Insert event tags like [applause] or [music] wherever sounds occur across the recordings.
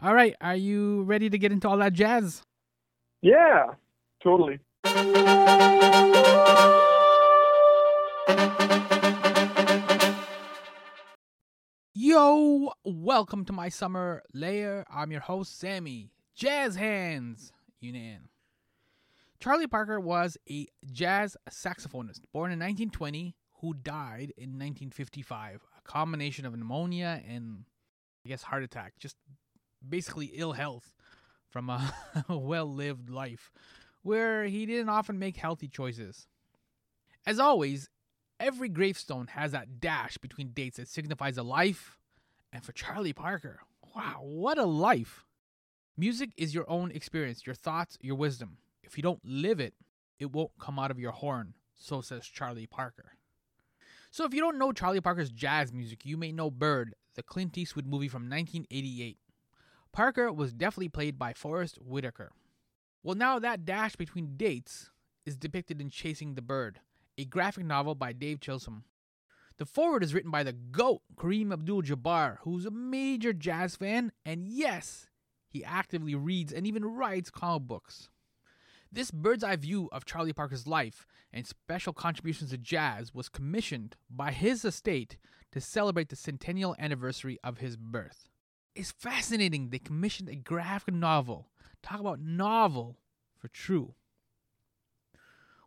All right, are you ready to get into all that jazz? Yeah, totally. Yo, welcome to my summer layer. I'm your host, Sammy. Jazz Hands, Yunnan. Charlie Parker was a jazz saxophonist born in 1920 who died in 1955. A combination of pneumonia and, I guess, heart attack. Just basically ill health from a [laughs] well lived life where he didn't often make healthy choices. As always, every gravestone has that dash between dates that signifies a life. And for Charlie Parker, wow, what a life! Music is your own experience, your thoughts, your wisdom. If you don't live it, it won't come out of your horn, so says Charlie Parker. So if you don't know Charlie Parker's jazz music, you may know Bird, the Clint Eastwood movie from 1988. Parker was definitely played by Forest Whitaker. Well, now that dash between dates is depicted in Chasing the Bird, a graphic novel by Dave Chisholm. The foreword is written by the GOAT, Kareem Abdul Jabbar, who's a major jazz fan, and yes, he actively reads and even writes comic books. This bird's eye view of Charlie Parker's life and special contributions to jazz was commissioned by his estate to celebrate the centennial anniversary of his birth. It's fascinating they commissioned a graphic novel. Talk about novel for true.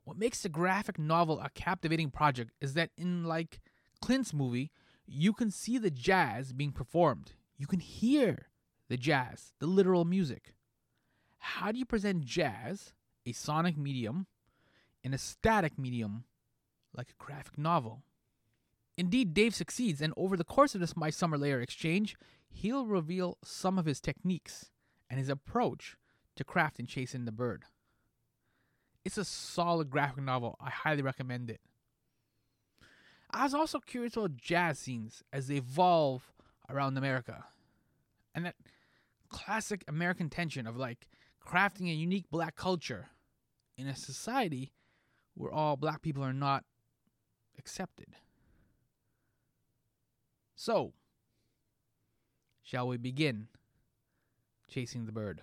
What makes the graphic novel a captivating project is that in like Clint's movie, you can see the jazz being performed. You can hear the jazz, the literal music. How do you present jazz, a sonic medium, in a static medium like a graphic novel? Indeed, Dave succeeds, and over the course of this My Summer Layer exchange, he'll reveal some of his techniques and his approach to crafting Chasing the Bird. It's a solid graphic novel. I highly recommend it. I was also curious about jazz scenes as they evolve around America. And that classic American tension of like crafting a unique black culture in a society where all black people are not accepted. So, shall we begin chasing the bird?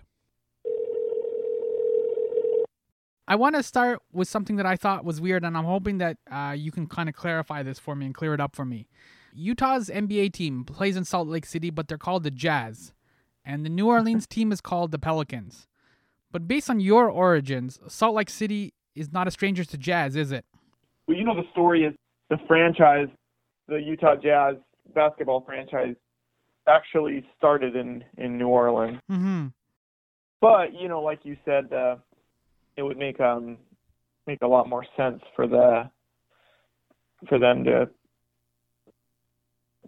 I want to start with something that I thought was weird, and I'm hoping that uh, you can kind of clarify this for me and clear it up for me. Utah's NBA team plays in Salt Lake City, but they're called the Jazz, and the New Orleans [laughs] team is called the Pelicans. But based on your origins, Salt Lake City is not a stranger to jazz, is it? Well, you know the story is the franchise, the Utah Jazz basketball franchise, actually started in in New Orleans. Mm-hmm. But you know, like you said, uh, it would make um make a lot more sense for the for them to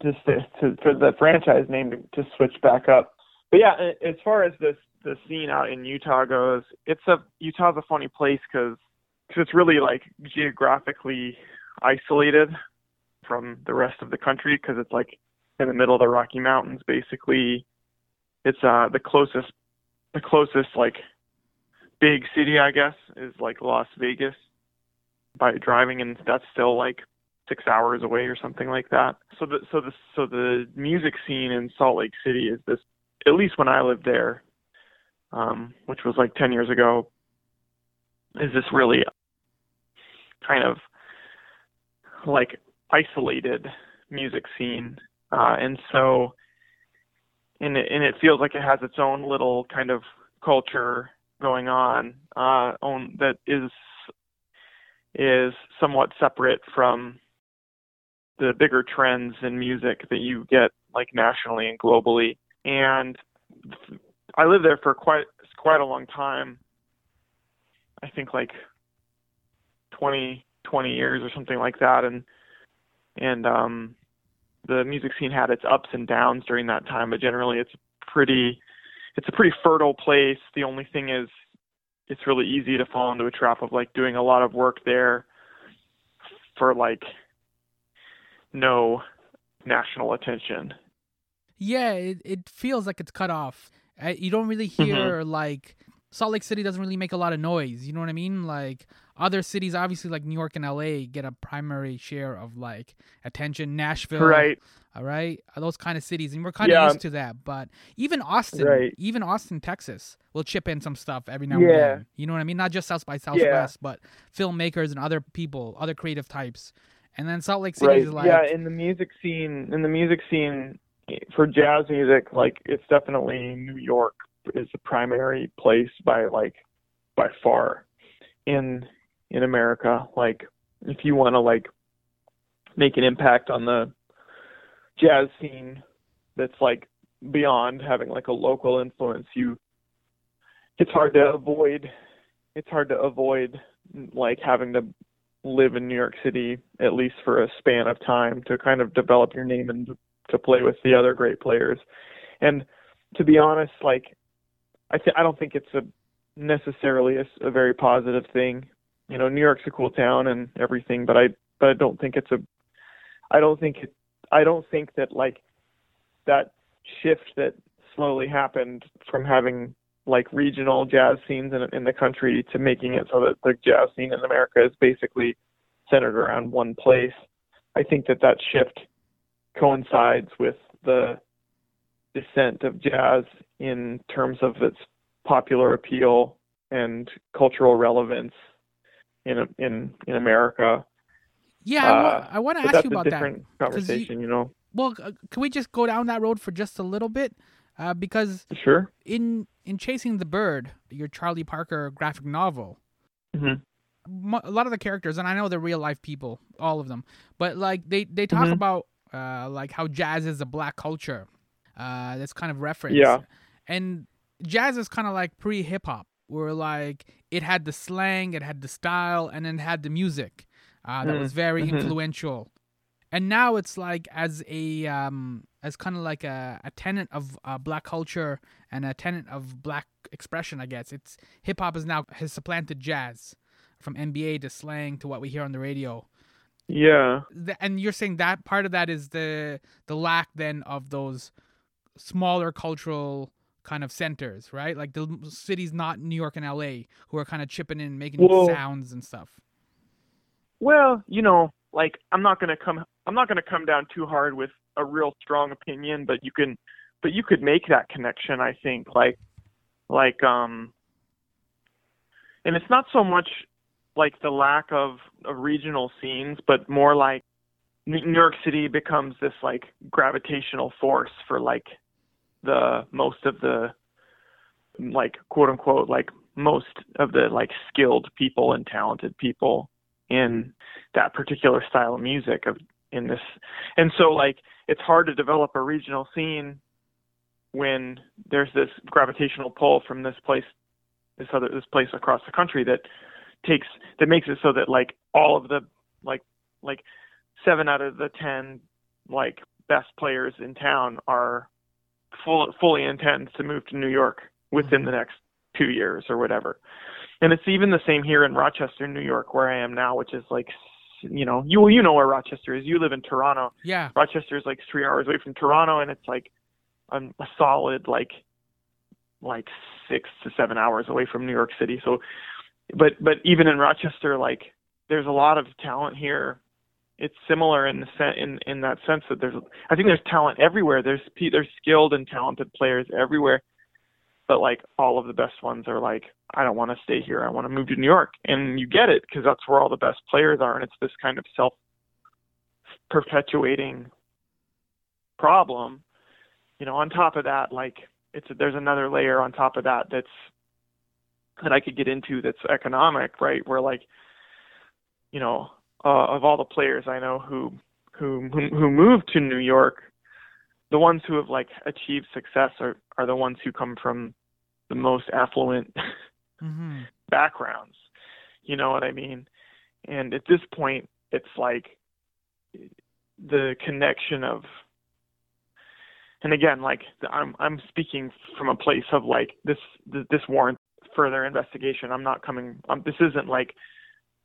just to, to for the franchise name to, to switch back up. But yeah, as far as this the scene out in Utah goes, it's a Utah's a funny place because cause it's really like geographically isolated from the rest of the country because it's like in the middle of the Rocky Mountains. Basically, it's uh the closest the closest like big city I guess is like Las Vegas by driving, and that's still like six hours away or something like that. So the so the so the music scene in Salt Lake City is this at least when I lived there, um, which was like ten years ago, is this really kind of like isolated music scene, uh, and so and it, and it feels like it has its own little kind of culture going on uh, on that is is somewhat separate from the bigger trends in music that you get like nationally and globally. And I lived there for quite quite a long time. I think like 20 20 years or something like that and and um the music scene had its ups and downs during that time, but generally it's pretty it's a pretty fertile place. The only thing is it's really easy to fall into a trap of like doing a lot of work there for like no national attention. Yeah, it, it feels like it's cut off. You don't really hear mm-hmm. like Salt Lake City doesn't really make a lot of noise. You know what I mean? Like other cities, obviously like New York and LA, get a primary share of like attention. Nashville, Right. All right, uh, those kind of cities, and we're kind of Yeah. used to that. But even Austin, Right. even Austin, Texas, will chip in some stuff every now Yeah. and then. You know what I mean? Not just South by Southwest, but filmmakers and other people, other creative types. And then Salt Lake City right. is like, yeah, in the music scene, in the music scene eh, for jazz music, like it's definitely New York is the primary place by like by far in in America. Like if you want to like make an impact on the jazz scene that's like beyond having like a local influence, you it's hard to avoid it's hard to avoid like having to live in New York City at least for a span of time to kind of develop your name and to play with the other great players. And to be honest, like I th- I don't think it's a necessarily a very positive thing. You know, New York's a cool town and everything, but I but I don't think it's a I don't think it I don't think that like that shift that slowly happened from having like regional jazz scenes in in the country to making it so that the jazz scene in America is basically centered around one place. I think that that shift coincides with the descent of jazz in terms of its popular appeal and cultural relevance in in in America. yeah, I, wa- uh, I want to ask you about that. different conversation, you know. Well, uh, can we just go down that road for just a little bit? Uh, because Sure. in in Chasing the Bird, your Charlie Parker graphic novel, hmm a lot of the characters, and I know they're real life people, all of them, but like they they talk Mhm. about uh, like how jazz is a black culture. Uh, that's kind of reference. Yeah. And jazz is kind of like pre hip hop, where like it had the slang, it had the style, and then it had the music uh, that Mm, was very mhm. influential. And now it's like as a um, as kind of like a, a tenant of uh, black culture and a tenant of black expression, I guess. It's hip hop is now has supplanted jazz from NBA to slang to what we hear on the radio. Yeah. And you're saying that part of that is the the lack then of those smaller cultural kind of centers, right? Like the cities not New York and LA who are kind of chipping in, making Well- sounds and stuff. Well, you know, like I'm not gonna come I'm not gonna come down too hard with a real strong opinion, but you can but you could make that connection, I think. Like like um and it's not so much like the lack of, of regional scenes, but more like New York City becomes this like gravitational force for like the most of the like quote unquote like most of the like skilled people and talented people in that particular style of music of in this. And so like it's hard to develop a regional scene when there's this gravitational pull from this place this other this place across the country that takes that makes it so that like all of the like like seven out of the ten like best players in town are full fully intends to move to New York within the next two years or whatever. And it's even the same here in Rochester, New York, where I am now, which is like, you know, you you know where Rochester is. You live in Toronto. Yeah. Rochester is like three hours away from Toronto, and it's like um, a solid like like six to seven hours away from New York City. So, but but even in Rochester, like there's a lot of talent here. It's similar in the sen- in in that sense that there's I think there's talent everywhere. There's there's skilled and talented players everywhere, but like all of the best ones are like I don't want to stay here. I want to move to New York, and you get it because that's where all the best players are, and it's this kind of self perpetuating problem. You know, on top of that, like it's a, there's another layer on top of that that's that I could get into that's economic, right? Where like, you know, uh, of all the players I know who who who who moved to New York, the ones who have like achieved success are are the ones who come from the most affluent hmm [laughs] backgrounds. You know what I mean? And at this point, it's like the connection of, and again, like I'm I'm speaking from a place of like this this warrants further investigation. I'm not coming. Um, this isn't like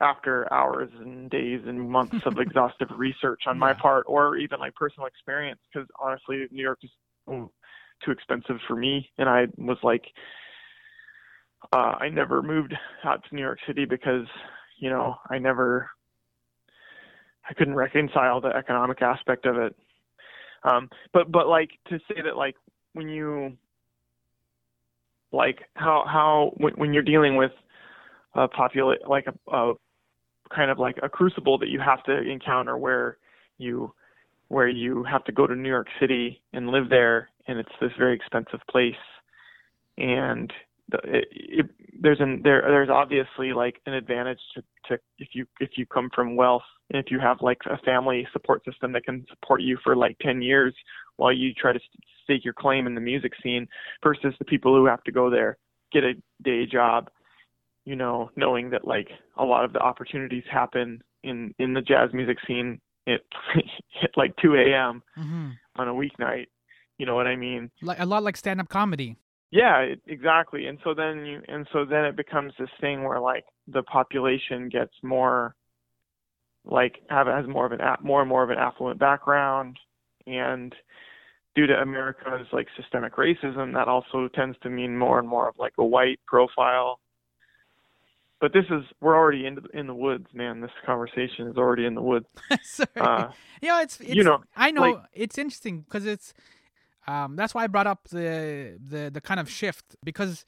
after hours and days and months of [laughs] exhaustive research on my part, or even like personal experience. Because honestly, New York is oh, too expensive for me, and I was like uh, I never moved out to New York City because, you know, I never, I couldn't reconcile the economic aspect of it. Um, but but like to say that like when you like how how when, when you're dealing with a populate like a, a kind of like a crucible that you have to encounter where you where you have to go to New York City and live there and it's this very expensive place. And the, it, it, there's an there there's obviously like an advantage to, to if you if you come from wealth and if you have like a family support system that can support you for like 10 years while you try to stake your claim in the music scene versus the people who have to go there get a day job you know knowing that like a lot of the opportunities happen in in the jazz music scene at, [laughs] at like 2 a.m hmm on a weeknight you know what i mean Like a lot like stand-up comedy. yeah it, exactly and so then you and so then it becomes this thing where like the population gets more like have has more of an a- more and more of an affluent background and due to america's like systemic racism that also tends to mean more and more of like a white profile but this is we're already in the, in the woods man this conversation is already in the woods [laughs] Sorry. uh know, it's, it's you know, I know like- it's interesting because it's um, that's why I brought up the the the kind of shift because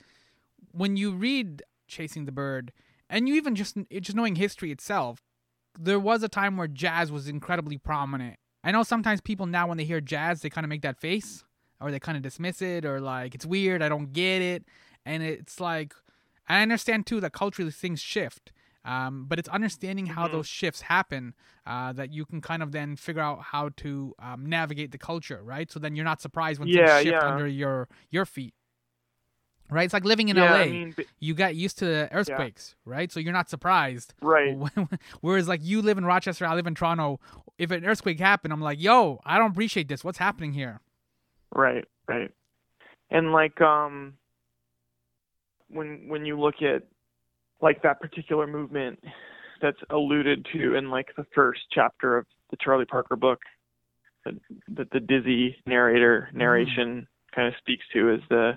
when you read Chasing the Bird and you even just just knowing history itself, there was a time where jazz was incredibly prominent. I know sometimes people now when they hear jazz, they kind of make that face or they kind of dismiss it or like it's weird, I don't get it, and it's like I understand too that culturally things shift. Um, but it's understanding how Mhm. those shifts happen uh, that you can kind of then figure out how to um, navigate the culture, right? So then you're not surprised when Yeah, things shift yeah. under your your feet, right? It's like living in yeah LA. i mean you got used to the earthquakes, right? So you're not surprised. right [laughs] Whereas like you live in Rochester, I live in Toronto. If an earthquake happened, I'm like, yo, I don't appreciate this. What's happening here? Right, right. And like um when when you look at like that particular movement that's alluded to in like the first chapter of the Charlie Parker book that that the dizzy narrator narration mm-hmm. kind of speaks to is the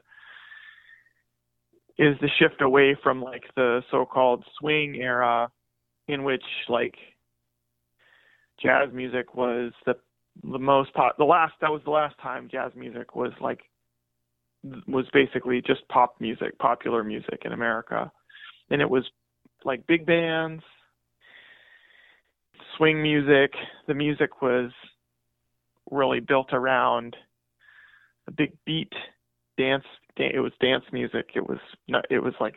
is the shift away from like the so-called swing era in which like jazz music was the the most pop the last that was the last time jazz music was like was basically just pop music popular music in america. And it was like big bands swing music. The music was really built around a big beat dance it was dance music. It was not it was like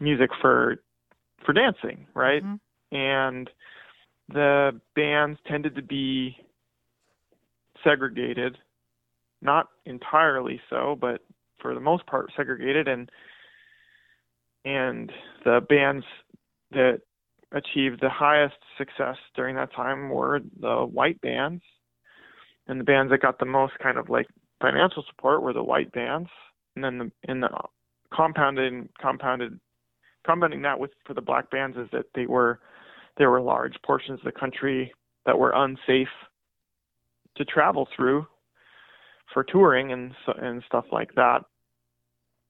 music for for dancing right? Mhm. and the bands tended to be segregated, not entirely so, but for the most part segregated and and the bands that achieved the highest success during that time were the white bands. And the bands that got the most kind of like financial support were the white bands. And then the in the compounded compounded compounding that with for the black bands is that they were there were large portions of the country that were unsafe to travel through for touring and and stuff like that.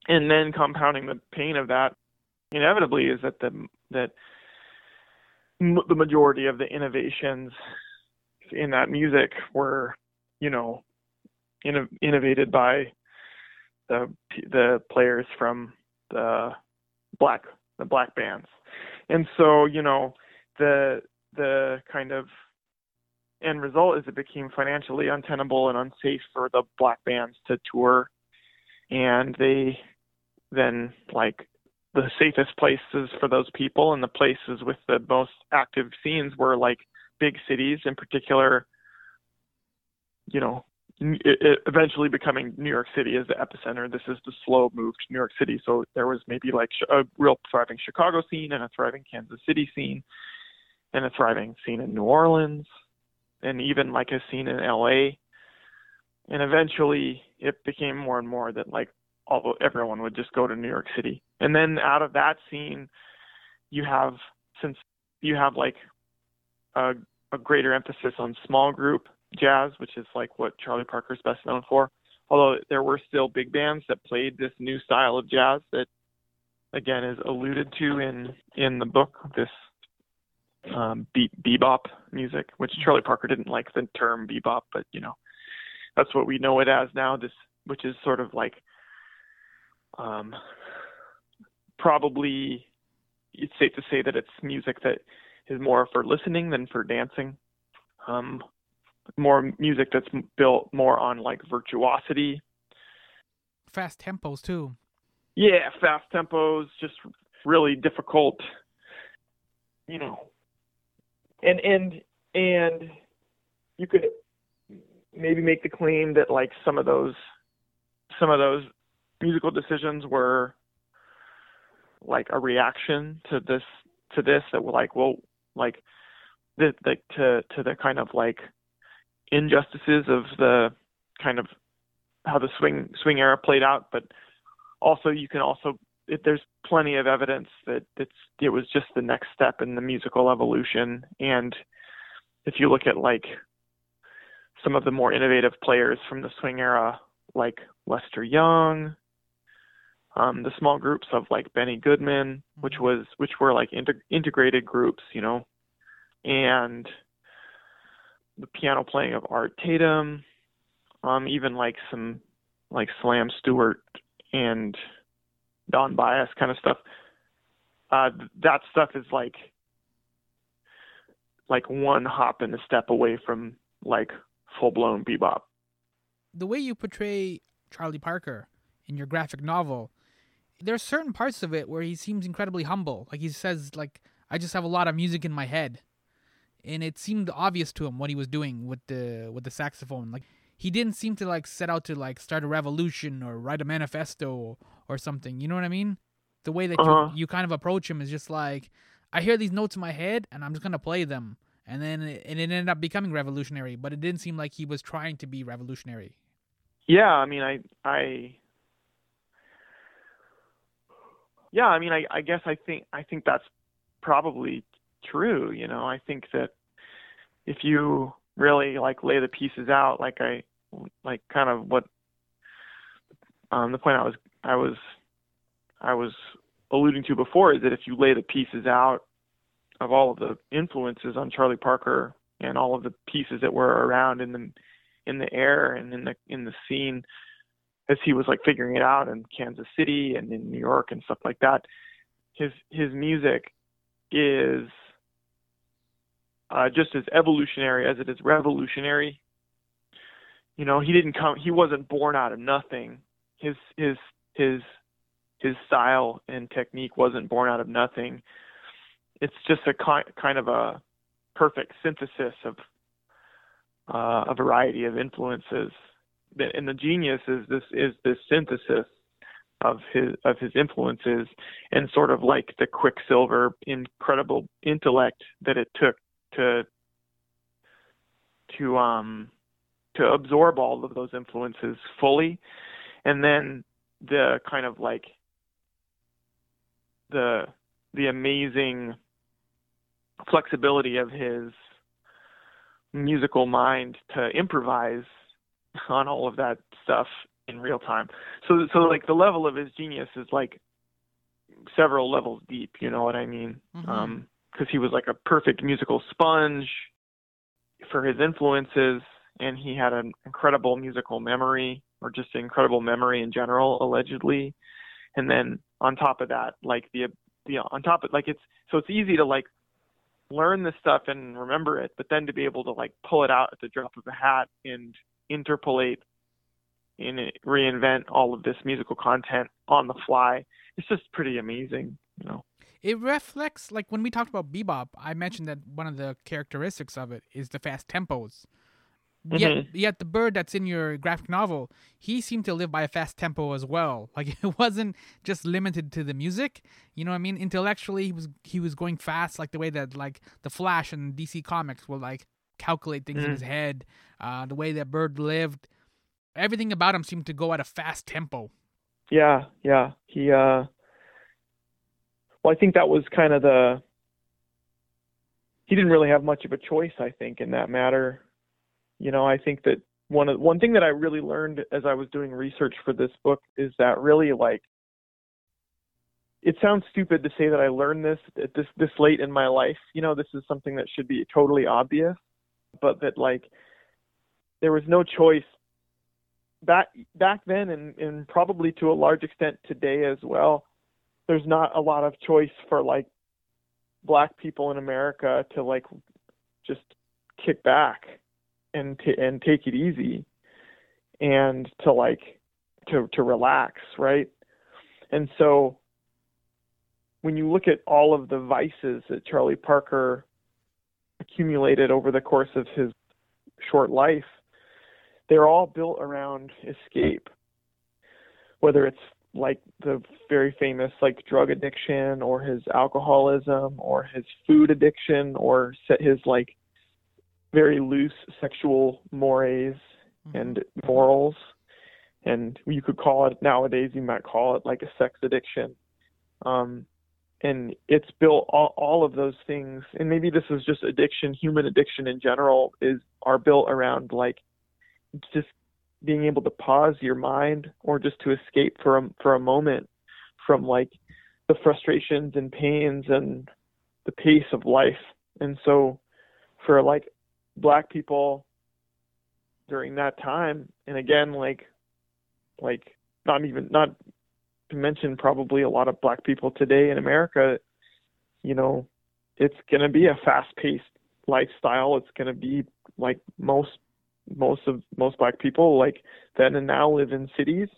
And then compounding the pain of that inevitably is that the that the majority of the innovations in that music were, you know, inno- innovated by the the players from the black the black bands. And so, you know, the the kind of end result is it became financially untenable and unsafe for the black bands to tour and they then like the safest places for those people and the places with the most active scenes were like big cities in particular you know it, it eventually becoming New York City as the epicenter. This is the slow move to New York City. So there was maybe like a real thriving Chicago scene and a thriving Kansas City scene and a thriving scene in New Orleans and even like a scene in LA. And eventually it became more and more that like although everyone would just go to New York City. And then out of that scene you have since you have like a, a greater emphasis on small group jazz, which is like what Charlie Parker's best known for. Although there were still big bands that played this new style of jazz that again is alluded to in in the book. This um, be- bebop music, which Charlie Parker didn't like the term bebop, but you know that's what we know it as now. This, which is sort of like um, probably it's safe to say that it's music that is more for listening than for dancing. Um, more music that's built more on like virtuosity, fast tempos too. Yeah, fast tempos, just really difficult. You know, and and and you could maybe make the claim that like some of those some of those musical decisions were like a reaction to this to this that were like well like the, the to to the kind of like injustices of the kind of how the swing swing era played out. But also you can also if there's plenty of evidence that it's it was just the next step in the musical evolution and if you look at like some of the more innovative players from the swing era like Lester Young um, the small groups of like Benny Goodman, which mm-hmm. was which were like inter- integrated groups, you know, and the piano playing of Art Tatum, um, even like some like Slam Stewart and Don Byas kind of stuff. Uh, that stuff is like like one hop and a step away from like full blown bebop. The way you portray Charlie Parker in your graphic novel there are certain parts of it where he seems incredibly humble. Like he says, like I just have a lot of music in my head, and it seemed obvious to him what he was doing with the with the saxophone. Like he didn't seem to like set out to like start a revolution or write a manifesto or something. You know what I mean? The way that uh-huh. you, you kind of approach him is just like I hear these notes in my head and I'm just gonna play them, and then it, and it ended up becoming revolutionary. But it didn't seem like he was trying to be revolutionary. Yeah, I mean, I I yeah, I mean, I, I guess I think I think that's probably true. You know, I think that if you really like lay the pieces out, like I like kind of what um, the point I was I was I was alluding to before is that if you lay the pieces out of all of the influences on Charlie Parker and all of the pieces that were around in the in the air and in the in the scene as he was like figuring it out in Kansas City and in New York and stuff like that, his his music is uh, just as evolutionary as it is revolutionary. You know, he didn't come. He wasn't born out of nothing. His his his his style and technique wasn't born out of nothing. It's just a kind of a perfect synthesis of uh, a variety of influences and the genius is this is this synthesis of his of his influences and sort of like the quicksilver incredible intellect that it took to to um to absorb all of those influences fully and then the kind of like the the amazing flexibility of his musical mind to improvise on all of that stuff in real time. So so like the level of his genius is like several levels deep, you know what I mean? Mm-hmm. Um cuz he was like a perfect musical sponge for his influences and he had an incredible musical memory or just incredible memory in general allegedly. And then on top of that, like the the on top of like it's so it's easy to like learn this stuff and remember it, but then to be able to like pull it out at the drop of a hat and interpolate and reinvent all of this musical content on the fly. It's just pretty amazing, you know. It reflects like when we talked about bebop, I mentioned that one of the characteristics of it is the fast tempos. Mm-hmm. Yet, yet the bird that's in your graphic novel, he seemed to live by a fast tempo as well. [laughs] Like it wasn't just limited to the music. You know what I mean? Intellectually, he was he was going fast, like the way that like the Flash and DC Comics will like calculate things mm. in his head, uh, the way that Bird lived. Everything about him seemed to go at a fast tempo. Yeah, yeah. He uh well I think that was kind of the he didn't really have much of a choice, I think, in that matter. You know, I think that one of one thing that I really learned as I was doing research for this book is that really like it sounds stupid to say that I learned this at this this late in my life. You know, this is something that should be totally obvious, but that like there was no choice back back then and, and probably to a large extent today as well. There's not a lot of choice for like black people in America to like just kick back and t- and take it easy and to like to to relax, right? And so when you look at all of the vices that Charlie Parker accumulated over the course of his short life, they're all built around escape. Whether it's like the very famous like drug addiction or his alcoholism or his food addiction or his like very loose sexual mores mm-hmm. and morals. And you could call it nowadays you might call it like a sex addiction. Um, and it's built all, all of those things and maybe this is just addiction human addiction in general is are built around like just being able to pause your mind or just to escape for a, for a moment from like the frustrations and pains and the pace of life. And so for like black people during that time and again like like not even not to mention probably a lot of black people today in America, you know, it's going to be a fast-paced lifestyle. It's going to be like most most of most black people like then and now live in cities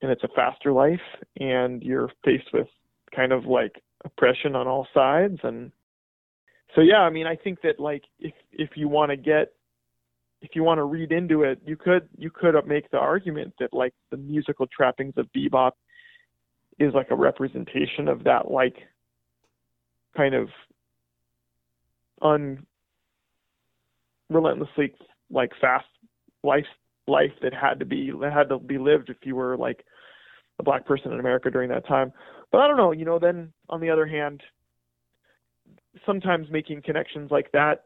and it's a faster life and you're faced with kind of like oppression on all sides and so yeah i mean i think that like if if you want to get if you want to read into it you could you could uh, make the argument that like the musical trappings of bebop is like a representation of that like kind of un relentlessly like fast life life that had to be that had to be lived if you were like a black person in America during that time. But I don't know, you know, then on the other hand, sometimes making connections like that,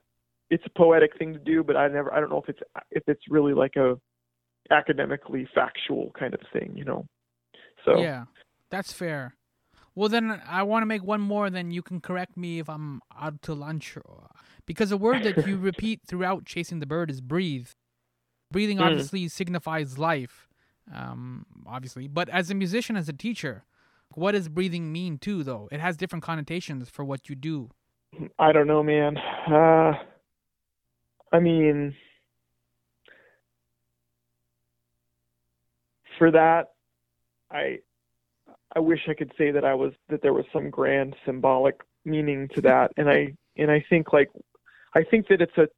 it's a poetic thing to do, but I never I don't know if it's if it's really like a academically factual kind of thing, you know. So Yeah. That's fair. Well, then I want to make one more. Then you can correct me if I'm out to lunch. Because a word that you [laughs] repeat throughout chasing the bird is breathe. Breathing mm. obviously signifies life, um, obviously. But as a musician, as a teacher, what does breathing mean too? Though it has different connotations for what you do. I don't know, man. Uh, I mean, for that, I I wish I could say that I was that there was some grand symbolic meaning to that, and I and I think like I think that it's a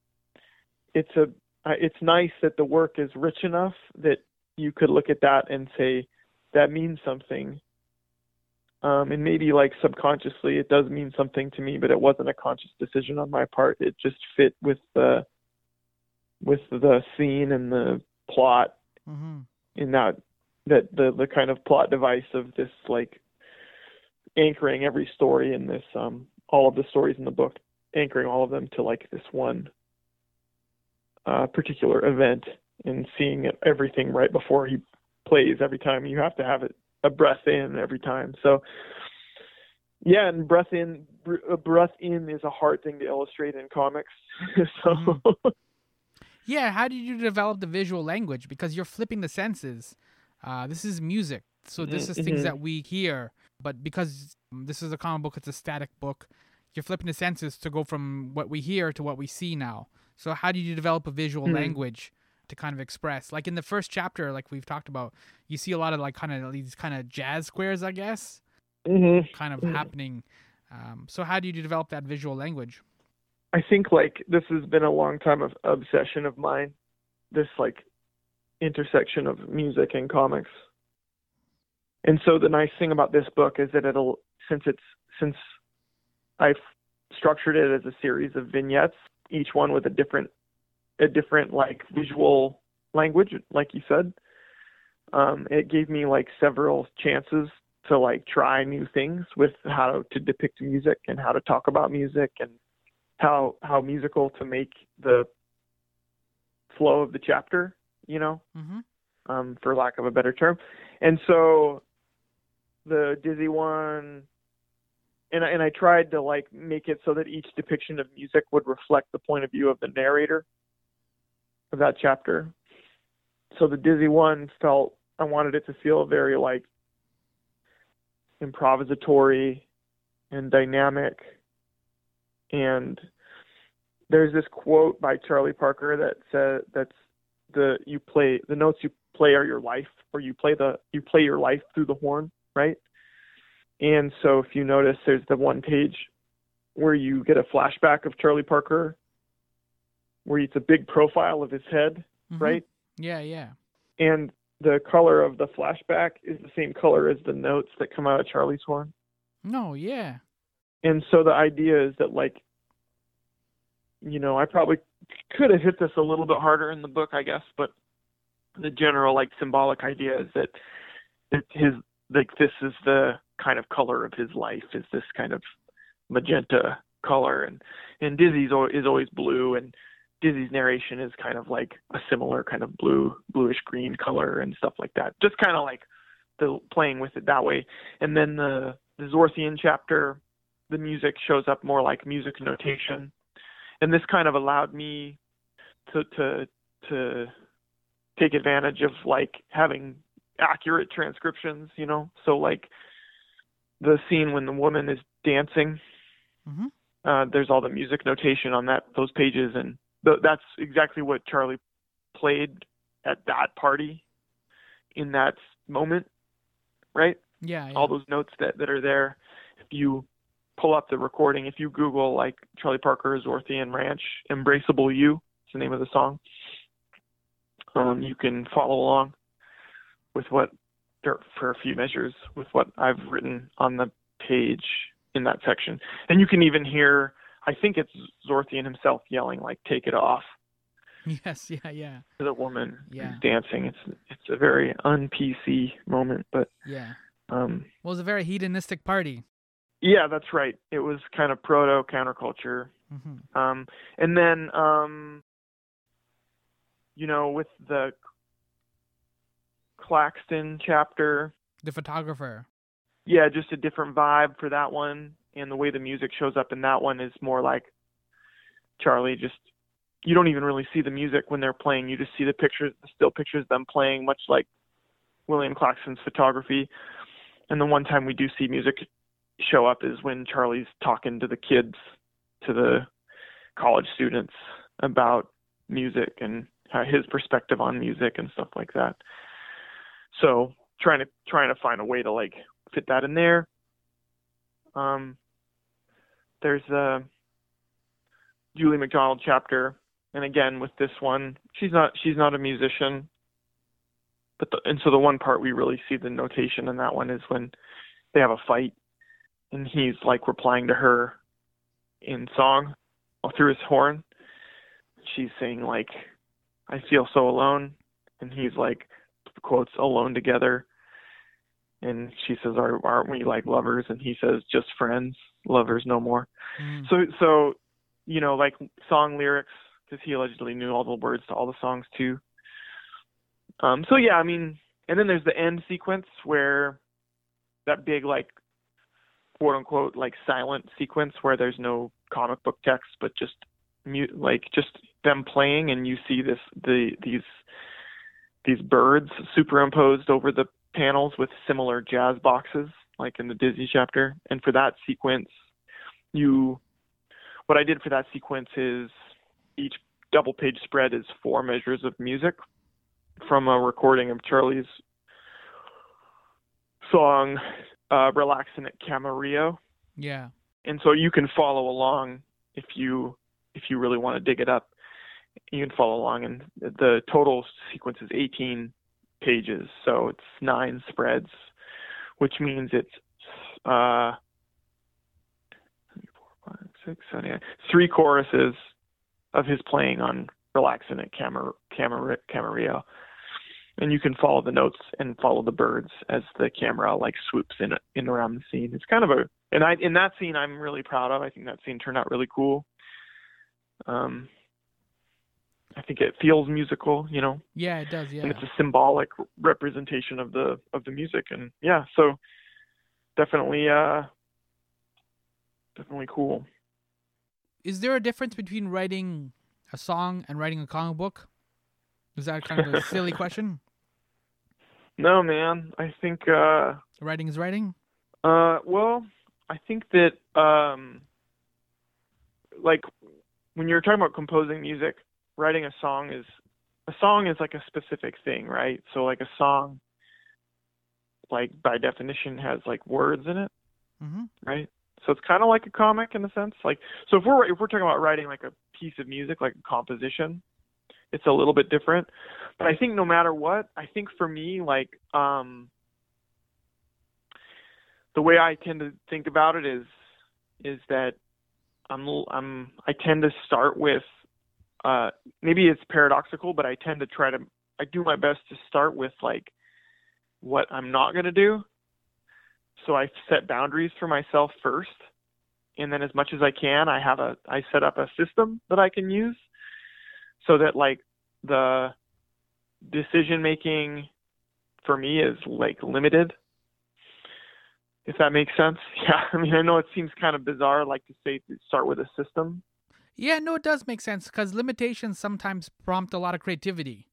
it's a uh, it's nice that the work is rich enough that you could look at that and say that means something. Um, and maybe like subconsciously it does mean something to me, but it wasn't a conscious decision on my part. It just fit with the with the scene and the plot mm-hmm. in that that the the kind of plot device of this like anchoring every story in this um all of the stories in the book anchoring all of them to like this one uh, particular event and seeing it, everything right before he plays every time you have to have it a breath in every time so yeah and breath in a breath in is a hard thing to illustrate in comics [laughs] so mm-hmm. [laughs] yeah how did you develop the visual language because you're flipping the senses uh, this is music, so this is things mm-hmm. that we hear. But because this is a comic book, it's a static book. You're flipping the senses to go from what we hear to what we see now. So how do you develop a visual mm-hmm. language to kind of express? Like in the first chapter, like we've talked about, you see a lot of like kind of these kind of jazz squares, I guess, mm-hmm. kind of mm-hmm. happening. Um, so how do you develop that visual language? I think like this has been a long time of obsession of mine. This like intersection of music and comics. And so the nice thing about this book is that it'll since it's since I've structured it as a series of vignettes, each one with a different a different like visual language, like you said. Um, it gave me like several chances to like try new things with how to depict music and how to talk about music and how how musical to make the flow of the chapter you know, mm-hmm. um, for lack of a better term. And so the dizzy one and I, and I tried to like make it so that each depiction of music would reflect the point of view of the narrator of that chapter. So the dizzy one felt I wanted it to feel very like improvisatory and dynamic and there's this quote by Charlie Parker that said that's the you play the notes you play are your life or you play the you play your life through the horn, right? And so if you notice there's the one page where you get a flashback of Charlie Parker where it's a big profile of his head, Mhm. right? Yeah, yeah. And the color of the flashback is the same color as the notes that come out of Charlie's horn. No, yeah. and so the idea is that like you know i probably could have hit this a little bit harder in the book i guess but the general like symbolic idea is that that his like this is the kind of color of his life is this kind of magenta color and and dizzy's is always blue and dizzy's narration is kind of like a similar kind of blue bluish green color and stuff like that. Just kind of like the playing with it that way. And then the the zorthian chapter the music shows up more like music notation. And this kind of allowed me to to to take advantage of like having accurate transcriptions you know? So like the scene when the woman is dancing hmm uh there's all the music notation on that those pages and th- that's exactly what charlie played at that party in that moment right Yeah, yeah. all those notes that, that are there. If you pull up the recording, if you Google like Charlie Parker Zorthian Ranch, Embraceable You, it's the name of the song. Um, you can follow along with what for for a few measures with what I've written on the page in that section, and you can even hear. I think it's Zorthian himself yelling like "Take it off" Yes, yeah, yeah. to the woman Yeah. who's dancing. It's it's a very un PC moment, but Yeah. um, Well, it was a very hedonistic party. Yeah, that's right. It was kind of proto counterculture. hmm Um, and then, um, you know, with the Claxton chapter, The photographer. yeah, just a different vibe for that one. And the way the music shows up in that one is more like Charlie just, you don't even really see the music when they're playing. You just see the pictures, the still pictures them playing, much like William Claxton's photography. And the one time we do see music show up is when Charlie's talking to the kids, to the college students about music and his perspective on music and stuff like that. So trying to trying to find a way to like fit that in there. Um, there's a Julie McDonald chapter, and again with this one, she's not she's not a musician, but the, and so the one part we really see the notation in that one is when they have a fight, and he's like replying to her in song or through his horn. She's saying like, "I feel so alone," and he's like, quotes, "alone together." And she says, Are, "Aren't we like lovers?" And he says, "Just friends, lovers no more." Mm. So, so, you know, like song lyrics, because he allegedly knew all the words to all the songs too. Um, so yeah, I mean, and then there's the end sequence where that big like quote unquote like silent sequence where there's no comic book text but just mute like just them playing and you see this the these these birds superimposed over the panels with similar jazz boxes like in the Dizzy chapter and for that sequence you what I did for that sequence is each double page spread is four measures of music from a recording of Charlie's song uh, "Relaxing at Camarillo," Yeah. and so you can follow along if you if you really want to dig it up. You can follow along, and the total sequence is 18 pages, so it's nine spreads, which means it's uh, choruses of his playing on "Relaxing at Camar- Camar- Camarillo." and you can follow the notes and follow the birds as the camera like swoops in in around the scene. It's kind of a and I in that scene I'm really proud of. I think that scene turned out really cool. Um, I think it feels musical, you know, Yeah, it does. Yeah. and it's a symbolic representation of the of the music. And yeah, so definitely uh definitely cool. Is there a difference between writing a song and writing a comic book? Is that kind of a [laughs] silly question? No, man. I think uh Writing is writing. uh well, I think that um like when you're talking about composing music, writing a song is a song is like a specific thing, right? So like a song like by definition has like words in it, Mm-hmm. right? So it's kind of like a comic in a sense. Like so if we're if we're talking about writing like a piece of music, like a composition, it's a little bit different. But I think no matter what, I think for me like um the way I tend to think about it is is that I'm I'm I tend to start with uh maybe it's paradoxical, but I tend to try to I do my best to start with like what I'm not going to do. So I set boundaries for myself first, and then as much as I can, I have a I set up a system that I can use so that like the decision making for me is like limited if that makes sense [laughs] yeah i mean i know it seems kind of bizarre like to say to start with a system Yeah, no, it does make sense because limitations sometimes prompt a lot of creativity.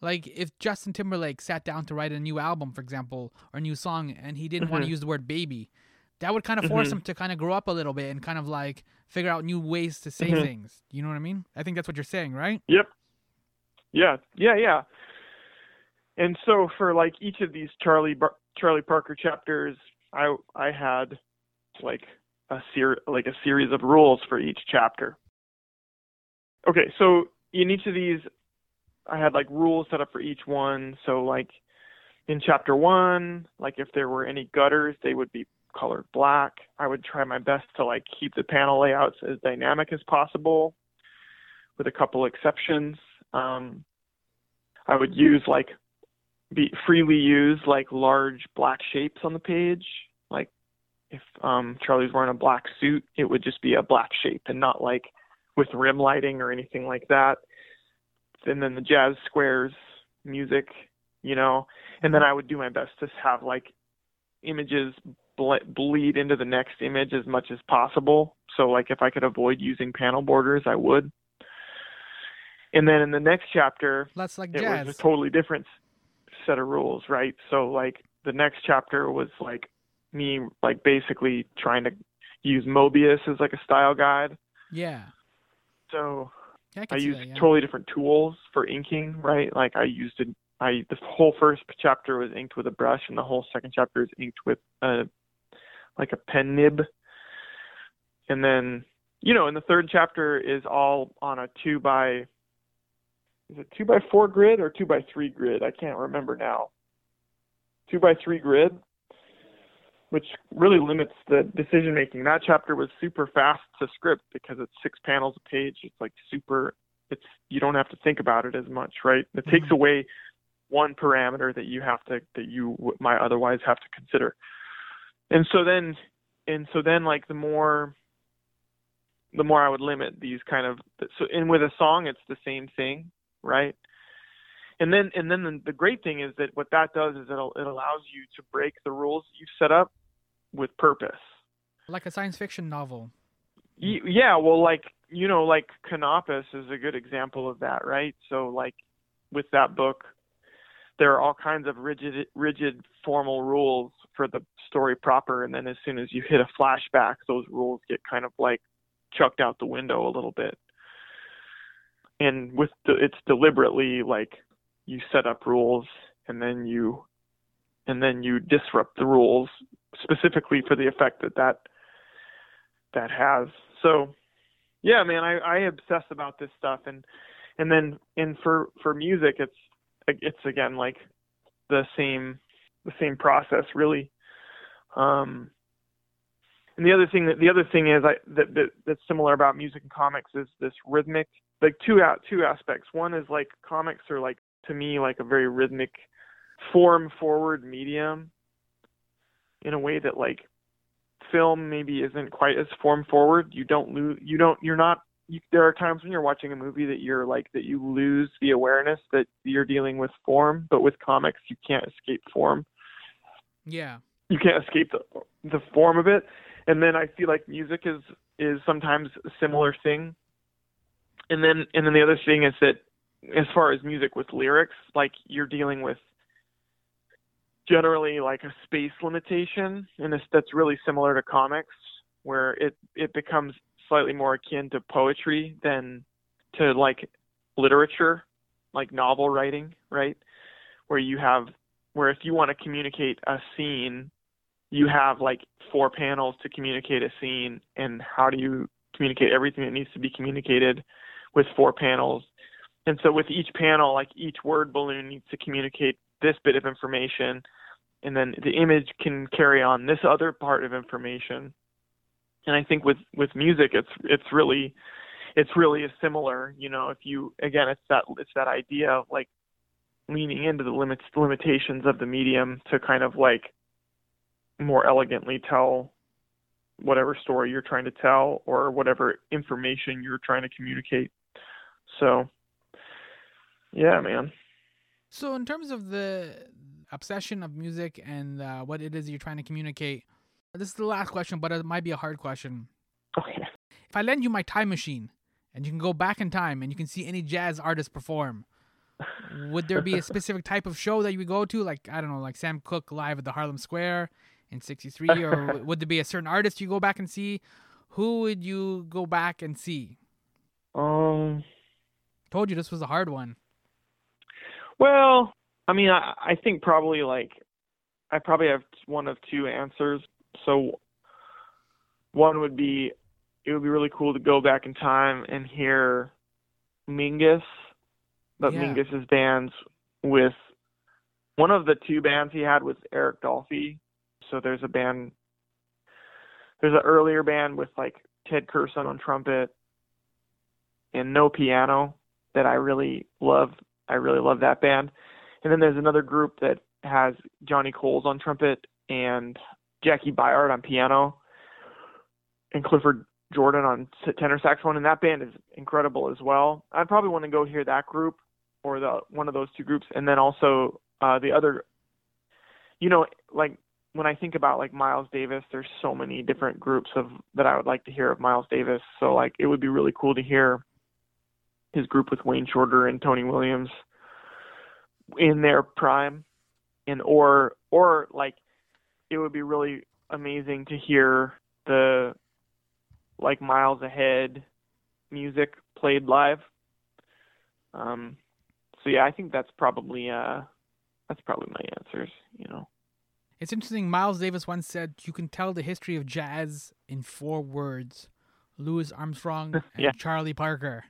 Like if Justin Timberlake sat down to write a new album, for example, or a new song, and he didn't want to use the word baby, that would kind of force Mhm. him to kind of grow up a little bit and kind of like figure out new ways to say Mhm. things. You know what I mean? I think that's what you're saying, right? Yep. Yeah, yeah, yeah. And so for like each of these Charlie Bar- Charlie Parker chapters, I I had like a ser- like a series of rules for each chapter. Okay, so in each of these, I had like rules set up for each one. So like in chapter one, like if there were any gutters, they would be colored black. I would try my best to like keep the panel layouts as dynamic as possible, with a couple exceptions. Um, I would use like be freely use like large black shapes on the page. Like if um, Charlie's wearing a black suit, it would just be a black shape and not like with rim lighting or anything like that. And then the jazz squares music, you know, and then I would do my best to have like images ble- bleed into the next image as much as possible. So like if I could avoid using panel borders, I would. And then in the next chapter, That's like it jazz. was a totally different set of rules, right? So like the next chapter was like me like basically trying to use Moebius as like a style guide. yeah. So Yeah, I, I used that, yeah. totally different tools for inking, right? Like I used it. I the whole first chapter was inked with a brush, and the whole second chapter is inked with a like a pen nib. And then, you know, and the third chapter is all on a two by is it two by four grid or two by three grid? I can't remember now. Two by three grid, which really limits the decision making. That chapter was super fast to script because it's six panels a page. It's like super. It's you don't have to think about it as much, right? It takes Mhm. away one parameter that you have to that you might otherwise have to consider. And so then, and so then, like the more, the more I would limit these kind of. So, and with a song, it's the same thing, right? And then, and then the, the great thing is that what that does is it it allows you to break the rules you've set up with purpose. Like a science fiction novel. Yeah, well, like you know, like Canopus is a good example of that, right? So, like with that book, there are all kinds of rigid, rigid formal rules for the story proper, and then as soon as you hit a flashback, those rules get kind of like chucked out the window a little bit. And with the, it's deliberately like you set up rules, and then you, and then you disrupt the rules specifically for the effect that that that has. So, yeah, man, I, I obsess about this stuff, and and then and for for music, it's it's again like the same the same process, really. Um, and the other thing that the other thing is I that, that that's similar about music and comics is this rhythmic like two out two aspects. One is like comics are like to me like a very rhythmic form forward medium in a way that like film maybe isn't quite as form forward. You don't lose. You don't. You're not. You, there are times when you're watching a movie that you're like that you lose the awareness that you're dealing with form. But with comics, you can't escape form. Yeah. you can't escape the the form of it. And then I feel like music is is sometimes a similar thing. And then and then the other thing is that as far as music with lyrics, like you're dealing with generally like a space limitation, and this, that's really similar to comics, where it it becomes slightly more akin to poetry than to like literature, like novel writing, right? Where you have where if you want to communicate a scene, you have like four panels to communicate a scene, and how do you communicate everything that needs to be communicated with four panels? And so with each panel, like each word balloon needs to communicate this bit of information, and then the image can carry on this other part of information. And I think with with music, it's it's really it's really a similar. You know, if you again, it's that it's that idea of like leaning into the limits limitations of the medium to kind of like more elegantly tell whatever story you're trying to tell or whatever information you're trying to communicate. So, yeah, man. So, in terms of the obsession of music and uh, what it is you're trying to communicate, this is the last question, but it might be a hard question. Okay. If I lend you my time machine and you can go back in time and you can see any jazz artist perform, would there be a [laughs] specific type of show that you would go to? Like, I don't know, like Sam Cooke live at the Harlem Square in 63? Or [laughs] would there be a certain artist you go back and see? Who would you go back and see? Um, Told you this was a hard one. Well, I mean, I, I think probably like I probably have one of two answers. So one would be it would be really cool to go back in time and hear Mingus, but Yeah. Mingus's bands with one of the two bands he had was Eric Dolphy. So there's a band there's an earlier band with like Ted Curson on trumpet and no piano that I really love. I really love that band. And then there's another group that has Johnny Coles on trumpet and Jaki Byard on piano and Clifford Jordan on tenor saxophone, and that band is incredible as well. I'd probably want to go hear that group or the one of those two groups, and then also uh, the other. You know, like when I think about like Miles Davis, there's so many different groups of that I would like to hear of Miles Davis. So like it would be really cool to hear his group with Wayne Shorter and Tony Williams in their prime, and or or like it would be really amazing to hear the like miles ahead music played live. Um, so yeah, I think that's probably uh, that's probably my answers. You know. It's interesting. Miles Davis once said, "You can tell the history of jazz in four words: Louis Armstrong [laughs] and Yeah. Charlie Parker."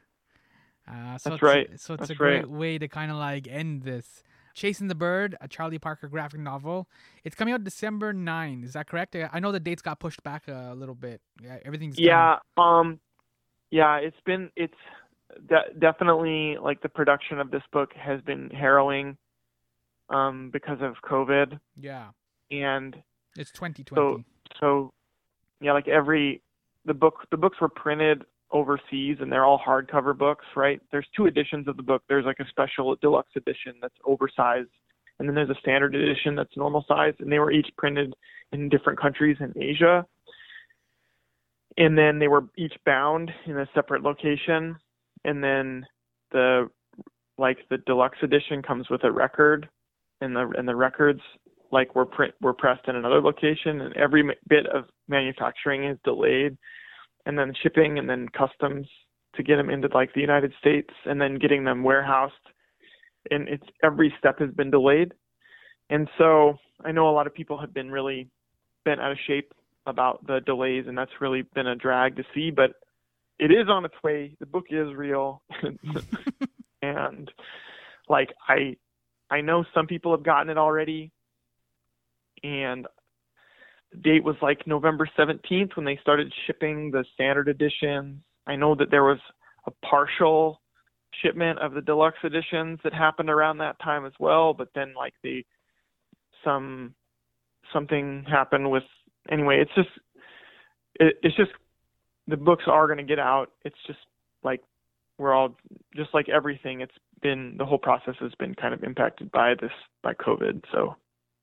Uh, so That's it's, right. So it's That's a great right. way to kind of like end this. Chasing the Bird, a Charlie Parker graphic novel. It's coming out December 9. Is that correct? I know the dates got pushed back a little bit. Yeah, everything's coming. Yeah. Um. Yeah, it's been it's de- definitely like the production of this book has been harrowing, um, because of COVID Yeah. and It's 2020. so yeah like every the book the books were printed overseas and they're all hardcover books right? There's two editions of the book. There's like a special deluxe edition that's oversized and then there's a standard edition that's normal size and they were each printed in different countries in asia. And then they were each bound in a separate location and then the like the deluxe edition comes with a record and the and the records like were print were pressed in another location and every bit of manufacturing is delayed and then shipping and then customs to get them into like the United States and then getting them warehoused. And it's every step has been delayed. And so I know a lot of people have been really bent out of shape about the delays and that's really been a drag to see but it is on its way. The book is real. [laughs] And like I I know some people have gotten it already. And date was like November 17th when they started shipping the standard editions. I know that there was a partial shipment of the deluxe editions that happened around that time as well, but then like the some something happened with anyway, it's just it, it's just the books are going to get out. It's just like we're all just like everything. It's been the whole process has been kind of impacted by this by COVID, so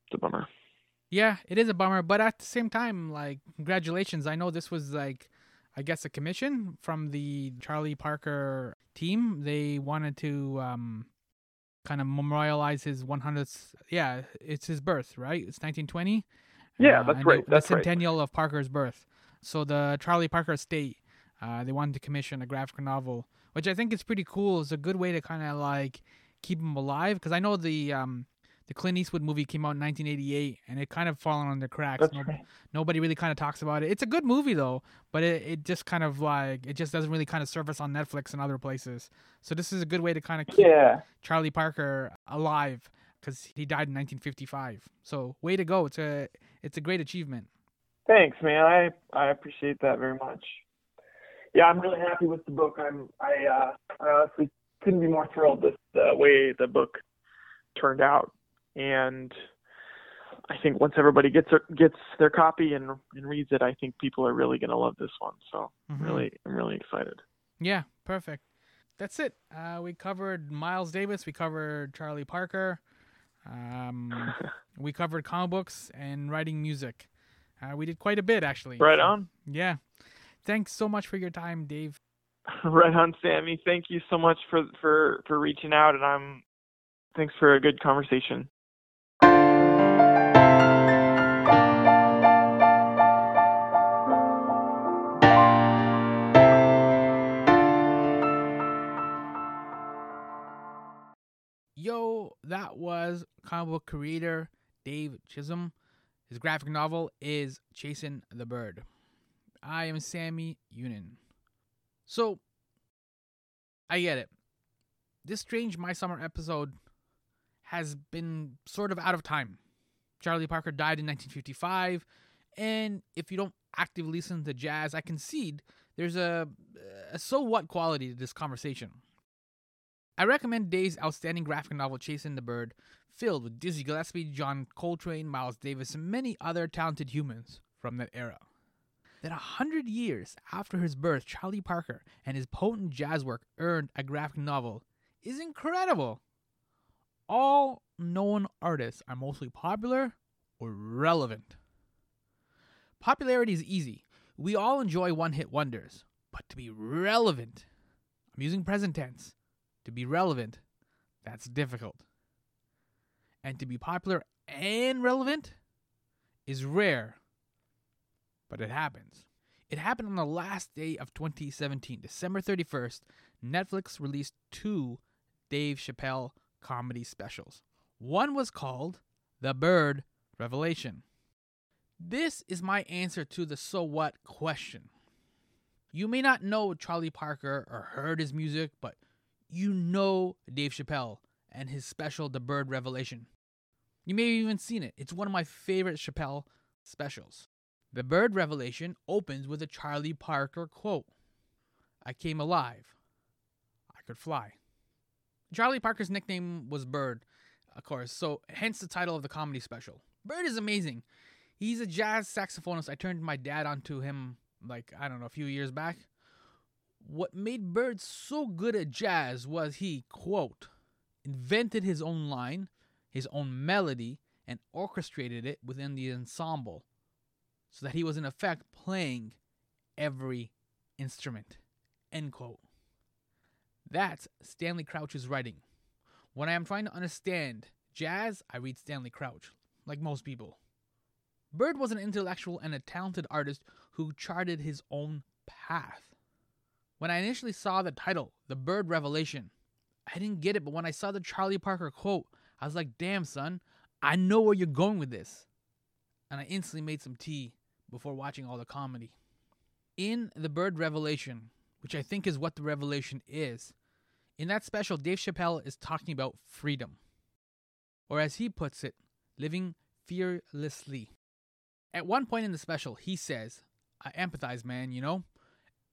it's a bummer. Yeah, it is a bummer, but at the same time, like, congratulations. I know this was like, I guess, a commission from the Charlie Parker team. They wanted to um, kind of memorialize his 100th. Yeah, it's his birth, right? It's 1920. Yeah, Uh, that's right. The, That's the right. centennial of Parker's birth. So the Charlie Parker estate, uh, they wanted to commission a graphic novel, which I think is pretty cool. It's a good way to kind of like keep him alive because I know the um, the Clint Eastwood movie came out in 1988 and it kind of fallen on the cracks. That's No- right. Nobody really kind of talks about it. It's a good movie though, but it, it just kind of like it just doesn't really kind of surface on Netflix and other places. So this is a good way to kind of keep Yeah. Charlie Parker alive because he died in 1955. So way to go! It's a it's a great achievement. Thanks, man. I I appreciate that very much. Yeah, I'm really happy with the book. I'm I uh I honestly couldn't be more thrilled with the way the book turned out. And I think once everybody gets their, gets their copy and and reads it, I think people are really going to love this one. So, Mhm. really I'm really excited. Yeah, perfect. That's it. Uh, we covered Miles Davis. We covered Charlie Parker. Um, [laughs] we covered comic books and writing music. Uh, we did quite a bit actually. right So, on. Yeah. Thanks so much for your time, Dave. [laughs] Right on, Sammy. Thank you so much for for for reaching out and I'm thanks for a good conversation. That was comic book creator Dave Chisholm. His graphic novel is Chasing the Bird. I am Sammy Unin. So, I get it. This strange My Summer episode has been sort of out of time. Charlie Parker died in 1955, and if you don't actively listen to jazz, I concede there's a, a so what quality to this conversation. I recommend Dave's outstanding graphic novel Chasing the Bird, filled with Dizzy Gillespie, John Coltrane, Miles Davis, and many other talented humans from that era. That a hundred years after his birth, Charlie Parker and his potent jazz work earned a graphic novel is incredible. All known artists are mostly popular or relevant. Popularity is easy. We all enjoy one hit wonders. But to be relevant, I'm using present tense, to be relevant, that's difficult. And to be popular and relevant is rare, but it happens. It happened on the last day of 2017, December 31st. Netflix released two Dave Chappelle comedy specials. One was called The Bird Revelation. This is my answer to the so what question. You may not know Charlie Parker or heard his music, but you know Dave Chappelle and his special The Bird Revelation. You may have even seen it. It's one of my favorite Chappelle specials. The Bird Revelation opens with a Charlie Parker quote I came alive. I could fly. Charlie Parker's nickname was Bird, of course, so hence the title of the comedy special. Bird is amazing. He's a jazz saxophonist. I turned my dad onto him like, I don't know, a few years back. What made Bird so good at jazz was he, quote, invented his own line, his own melody, and orchestrated it within the ensemble so that he was in effect playing every instrument. End quote. That's Stanley Crouch's writing. When I am trying to understand jazz, I read Stanley Crouch, like most people. Bird was an intellectual and a talented artist who charted his own path. When I initially saw the title, The Bird Revelation, I didn't get it, but when I saw the Charlie Parker quote, I was like, damn, son, I know where you're going with this. And I instantly made some tea before watching all the comedy. In The Bird Revelation, which I think is what the revelation is, in that special, Dave Chappelle is talking about freedom. Or as he puts it, living fearlessly. At one point in the special, he says, I empathize, man, you know?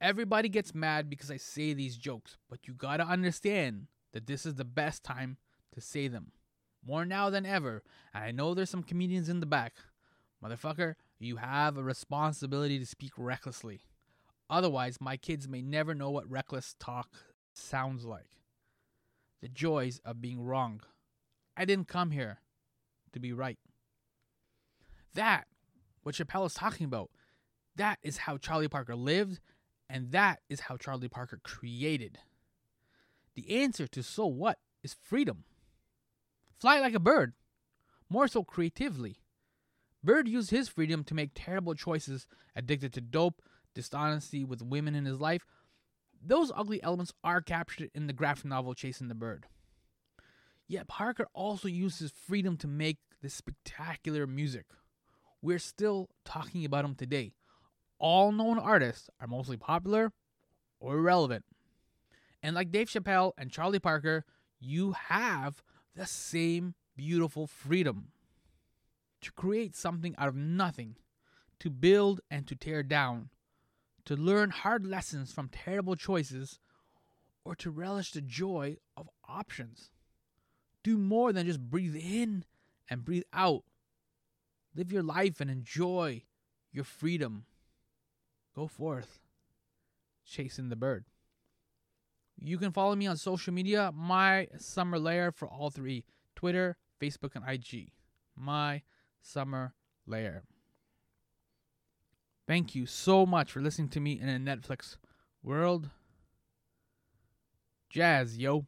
Everybody gets mad because I say these jokes, but you gotta understand that this is the best time to say them. More now than ever, and I know there's some comedians in the back. Motherfucker, you have a responsibility to speak recklessly. Otherwise, my kids may never know what reckless talk sounds like. The joys of being wrong. I didn't come here to be right. That, what Chappelle is talking about, that is how Charlie Parker lived, and that is how Charlie Parker created. The answer to so what is freedom. Fly like a bird, more so creatively. Bird used his freedom to make terrible choices, addicted to dope, dishonesty with women in his life. Those ugly elements are captured in the graphic novel Chasing the Bird. Yet Parker also used his freedom to make this spectacular music. We're still talking about him today. All known artists are mostly popular or irrelevant. And like Dave Chappelle and Charlie Parker, you have the same beautiful freedom to create something out of nothing, to build and to tear down, to learn hard lessons from terrible choices, or to relish the joy of options. Do more than just breathe in and breathe out. Live your life and enjoy your freedom. Go forth, chasing the bird. You can follow me on social media, my summer lair for all three Twitter, Facebook, and IG. My summer lair. Thank you so much for listening to me in a Netflix world. Jazz, yo.